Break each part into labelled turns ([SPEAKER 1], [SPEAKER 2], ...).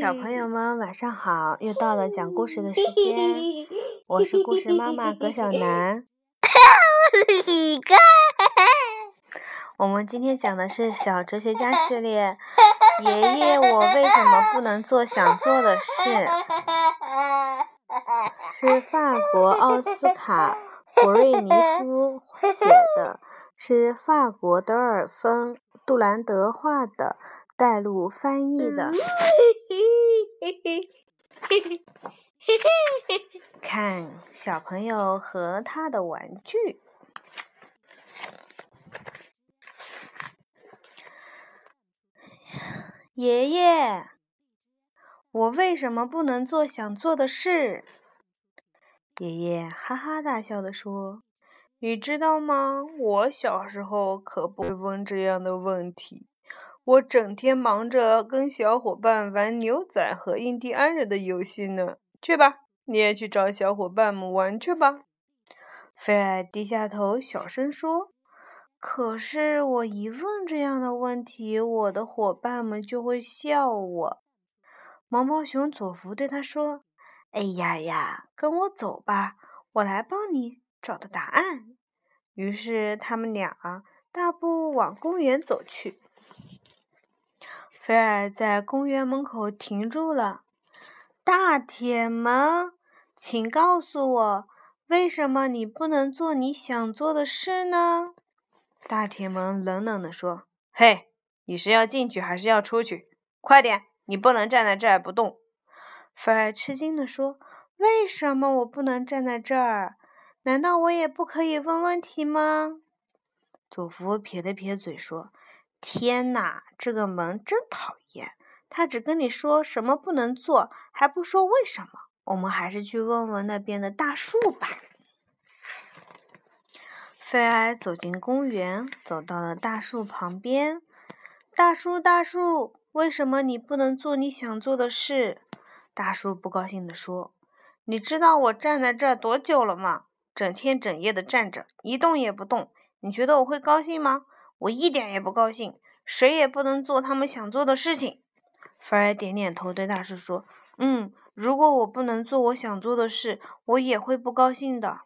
[SPEAKER 1] 小朋友们晚上好，又到了讲故事的时间，我是故事妈妈葛小楠。
[SPEAKER 2] 一个。
[SPEAKER 1] 我们今天讲的是小哲学家系列。爷爷，我为什么不能做想做的事？是法国奥斯卡·普瑞尼夫写的，是法国德尔芬·杜兰德画的。带路翻译的，看小朋友和他的玩具。爷爷，我为什么不能做想做的事？爷爷哈哈大笑地说：“你知道吗？我小时候可不会问这样的问题。”我整天忙着跟小伙伴玩牛仔和印第安人的游戏呢。去吧，你也去找小伙伴们玩去吧。菲尔低下头，小声说：“可是我一问这样的问题，我的伙伴们就会笑我。”毛毛熊佐夫对他说：“哎呀呀，跟我走吧，我来帮你找到答案。”于是他们俩大步往公园走去。菲尔在公园门口停住了。大铁门，请告诉我，为什么你不能做你想做的事呢？大铁门冷冷地说：“嘿，你是要进去还是要出去？快点，你不能站在这儿不动。”菲尔吃惊地说：“为什么我不能站在这儿？难道我也不可以问问题吗？”佐夫撇了撇嘴说。天哪，这个门真讨厌！他只跟你说什么不能做，还不说为什么。我们还是去问问那边的大树吧。菲埃走进公园，走到了大树旁边。大树，大树，为什么你不能做你想做的事？大树不高兴地说：“你知道我站在这儿多久了吗？整天整夜的站着，一动也不动。你觉得我会高兴吗？”我一点也不高兴，谁也不能做他们想做的事情。菲尔点点头，对大树说：“嗯，如果我不能做我想做的事，我也会不高兴的。”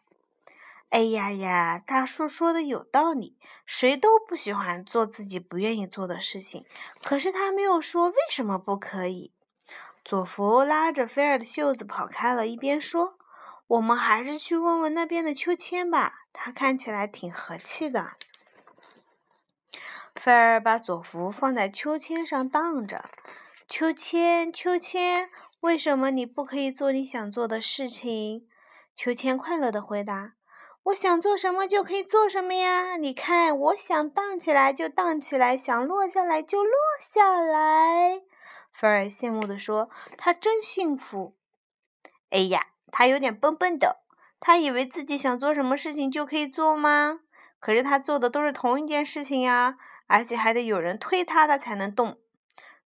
[SPEAKER 1] 哎呀呀，大树说的有道理，谁都不喜欢做自己不愿意做的事情。可是他没有说为什么不可以。佐夫拉着菲尔的袖子跑开了，一边说：“我们还是去问问那边的秋千吧，他看起来挺和气的。”菲尔把佐福放在秋千上荡着。秋千，秋千，为什么你不可以做你想做的事情？秋千快乐地回答：“我想做什么就可以做什么呀！你看，我想荡起来就荡起来，想落下来就落下来。”菲尔羡慕地说：“他真幸福。”哎呀，他有点笨笨的。他以为自己想做什么事情就可以做吗？可是他做的都是同一件事情呀。而且还得有人推他，他才能动。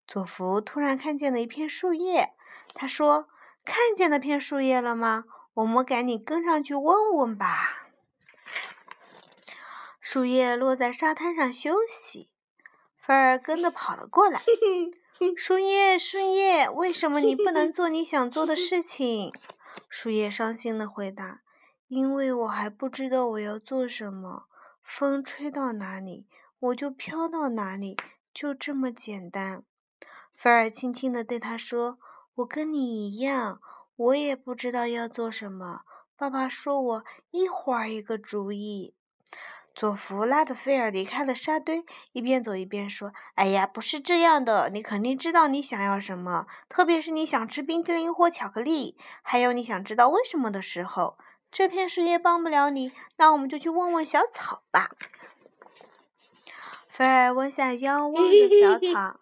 [SPEAKER 1] 佐福突然看见了一片树叶，他说：“看见那片树叶了吗？我们赶紧跟上去问问吧。”树叶落在沙滩上休息，菲儿跟着跑了过来。树叶，树叶，为什么你不能做你想做的事情？树叶伤心的回答：“因为我还不知道我要做什么。风吹到哪里。”我就飘到哪里，就这么简单。菲尔轻轻地对他说：“我跟你一样，我也不知道要做什么。爸爸说我一会儿一个主意。”佐夫拉着菲尔离开了沙堆，一边走一边说：“哎呀，不是这样的，你肯定知道你想要什么，特别是你想吃冰淇淋或巧克力，还有你想知道为什么的时候。这片树叶帮不了你，那我们就去问问小草吧。”菲尔弯下腰望着小草，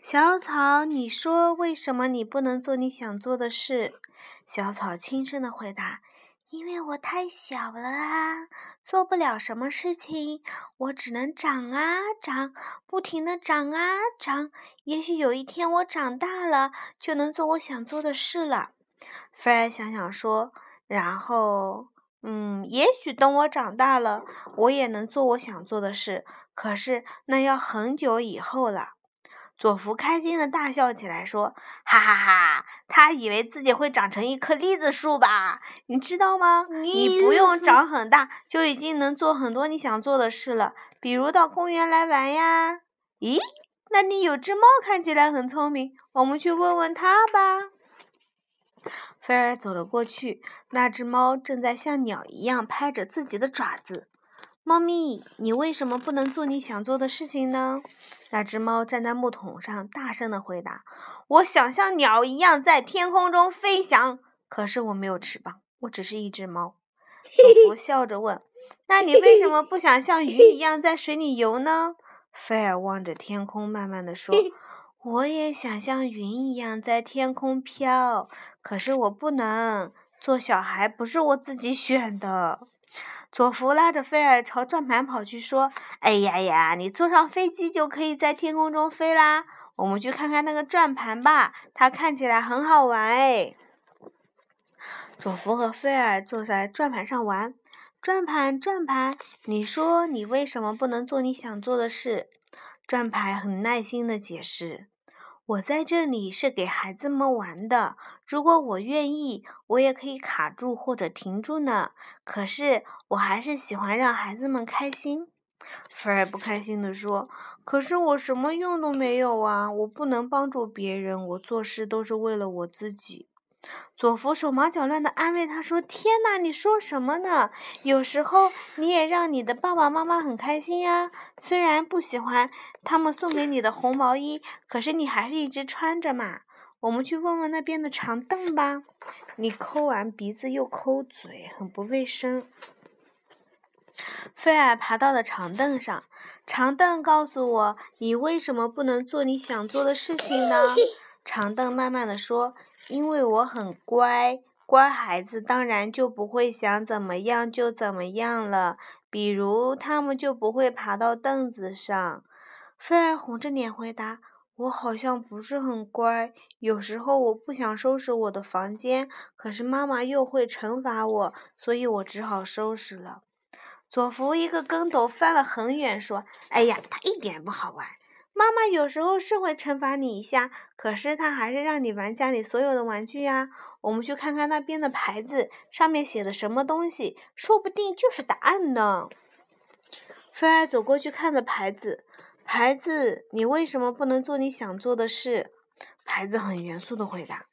[SPEAKER 1] 小草，你说为什么你不能做你想做的事？小草轻声的回答：“因为我太小了啊，做不了什么事情。我只能长啊长，不停的长啊长。也许有一天我长大了，就能做我想做的事了。”菲尔想想说：“然后。”嗯，也许等我长大了，我也能做我想做的事。可是那要很久以后了。佐福开心的大笑起来，说：“哈哈哈！他以为自己会长成一棵栗子树吧？你知道吗？你不用长很大，就已经能做很多你想做的事了，比如到公园来玩呀。咦，那里有只猫，看起来很聪明，我们去问问它吧。”菲尔走了过去，那只猫正在像鸟一样拍着自己的爪子。猫咪，你为什么不能做你想做的事情呢？那只猫站在木桶上，大声的回答：“我想像鸟一样在天空中飞翔，可是我没有翅膀，我只是一只猫。”佐夫笑着问：“那你为什么不想像鱼一样在水里游呢？”菲尔望着天空，慢慢的说“ 我也想像云一样在天空飘，可是我不能。做小孩不是我自己选的。”佐福拉着菲尔朝转盘跑去，说：“哎呀呀，你坐上飞机就可以在天空中飞啦！我们去看看那个转盘吧，它看起来很好玩哎。”佐福和菲尔坐在转盘上玩，转盘转盘，你说你为什么不能做你想做的事？转盘很耐心的解释。我在这里是给孩子们玩的。如果我愿意，我也可以卡住或者停住呢。可是我还是喜欢让孩子们开心。菲尔不开心地说：“可是我什么用都没有啊！我不能帮助别人，我做事都是为了我自己。”佐夫手忙脚乱地安慰他说：“天哪，你说什么呢？有时候你也让你的爸爸妈妈很开心呀。虽然不喜欢他们送给你的红毛衣，可是你还是一直穿着嘛。我们去问问那边的长凳吧。你抠完鼻子又抠嘴，很不卫生。”菲尔爬到了长凳上，长凳告诉我：“你为什么不能做你想做的事情呢？”长凳慢慢的说。因为我很乖，乖孩子当然就不会想怎么样就怎么样了。比如，他们就不会爬到凳子上。菲尔红着脸回答：“我好像不是很乖，有时候我不想收拾我的房间，可是妈妈又会惩罚我，所以我只好收拾了。”佐福一个跟斗翻了很远，说：“哎呀，他一点不好玩。”妈妈有时候是会惩罚你一下，可是她还是让你玩家里所有的玩具呀。我们去看看那边的牌子，上面写的什么东西，说不定就是答案呢。菲儿走过去看着牌子，牌子，你为什么不能做你想做的事？牌子很严肃的回答：“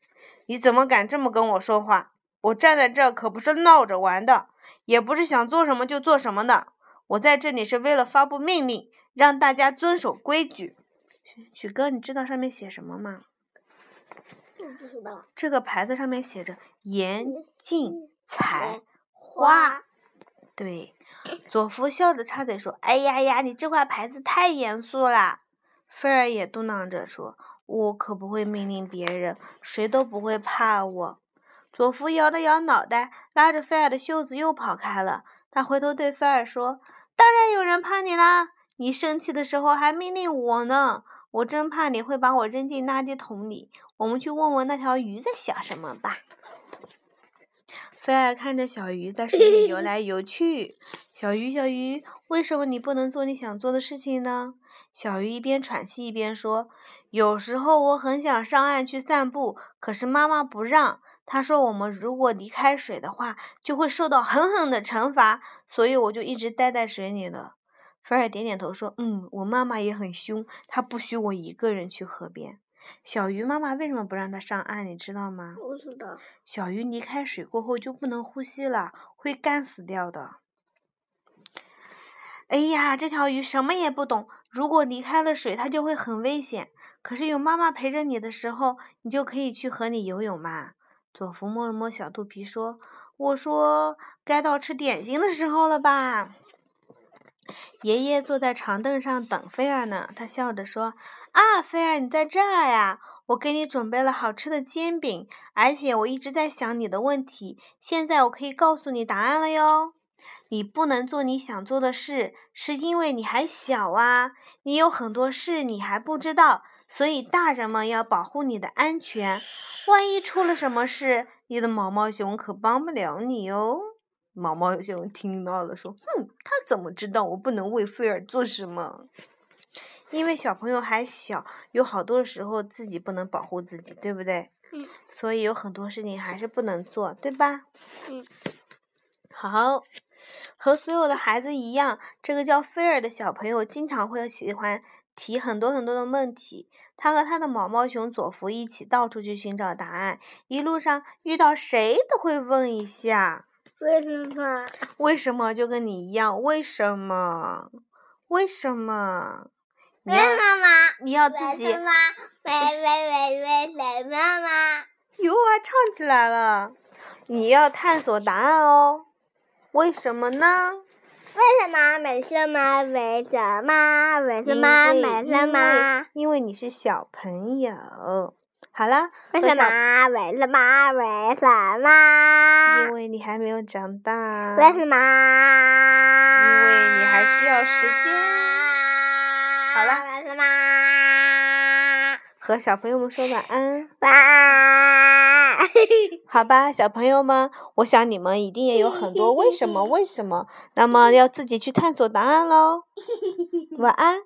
[SPEAKER 1] 你怎么敢这么跟我说话？我站在这可不是闹着玩的，也不是想做什么就做什么的。我在这里是为了发布命令。”让大家遵守规矩。许哥，你知道上面写什么吗？
[SPEAKER 2] 不知道。
[SPEAKER 1] 这个牌子上面写着“严禁采花”。对，佐夫笑着插嘴说：“哎呀呀，你这块牌子太严肃啦。”菲尔也嘟囔着说：“我可不会命令别人，谁都不会怕我。”佐夫摇了摇脑袋，拉着菲尔的袖子又跑开了。他回头对菲尔说：“当然有人怕你啦。”你生气的时候还命令我呢，我真怕你会把我扔进垃圾桶里。我们去问问那条鱼在想什么吧。菲尔看着小鱼在水里游来游去。小鱼，小鱼，为什么你不能做你想做的事情呢？小鱼一边喘气一边说：“有时候我很想上岸去散步，可是妈妈不让。她说我们如果离开水的话，就会受到狠狠的惩罚，所以我就一直待在水里了。”菲尔点点头说：“嗯，我妈妈也很凶，她不许我一个人去河边。小鱼妈妈为什么不让它上岸？你知道吗？”“
[SPEAKER 2] 不知道。”“
[SPEAKER 1] 小鱼离开水过后就不能呼吸了，会干死掉的。”“哎呀，这条鱼什么也不懂。如果离开了水，它就会很危险。可是有妈妈陪着你的时候，你就可以去河里游泳嘛。”佐夫摸了摸小肚皮说：“我说，该到吃点心的时候了吧？”爷爷坐在长凳上等菲儿呢，他笑着说：“啊，菲儿，你在这儿呀！我给你准备了好吃的煎饼，而且我一直在想你的问题，现在我可以告诉你答案了哟。你不能做你想做的事，是因为你还小啊，你有很多事你还不知道，所以大人们要保护你的安全。万一出了什么事，你的毛毛熊可帮不了你哦。”毛毛熊听到了，说：“哼，他怎么知道我不能为菲尔做什么？”因为小朋友还小，有好多时候自己不能保护自己，对不对？
[SPEAKER 2] 嗯。
[SPEAKER 1] 所以有很多事情还是不能做，对吧？
[SPEAKER 2] 嗯。
[SPEAKER 1] 好，和所有的孩子一样，这个叫菲尔的小朋友经常会喜欢提很多很多的问题。他和他的毛毛熊佐福一起到处去寻找答案，一路上遇到谁都会问一下。
[SPEAKER 2] 为什么？
[SPEAKER 1] 为什么就跟你一样？为什么？为什么？
[SPEAKER 2] 为什么？
[SPEAKER 1] 你要自己。
[SPEAKER 2] 为？为为为为什么吗？
[SPEAKER 1] 哟，还唱起来了！你要探索答案哦。为什么呢？
[SPEAKER 2] 为什么？为什么？为什么？为什么？为什么？
[SPEAKER 1] 因为你是小朋友。好了。
[SPEAKER 2] 为什么？为什么？为什么？
[SPEAKER 1] 因为你还没有长大。
[SPEAKER 2] 为什么？
[SPEAKER 1] 因为你还需要时间。好了。
[SPEAKER 2] 为什么？
[SPEAKER 1] 和小朋友们说晚安。
[SPEAKER 2] 晚安。
[SPEAKER 1] 好吧，小朋友们，我想你们一定也有很多 为什么？为什么？那么要自己去探索答案喽。晚安。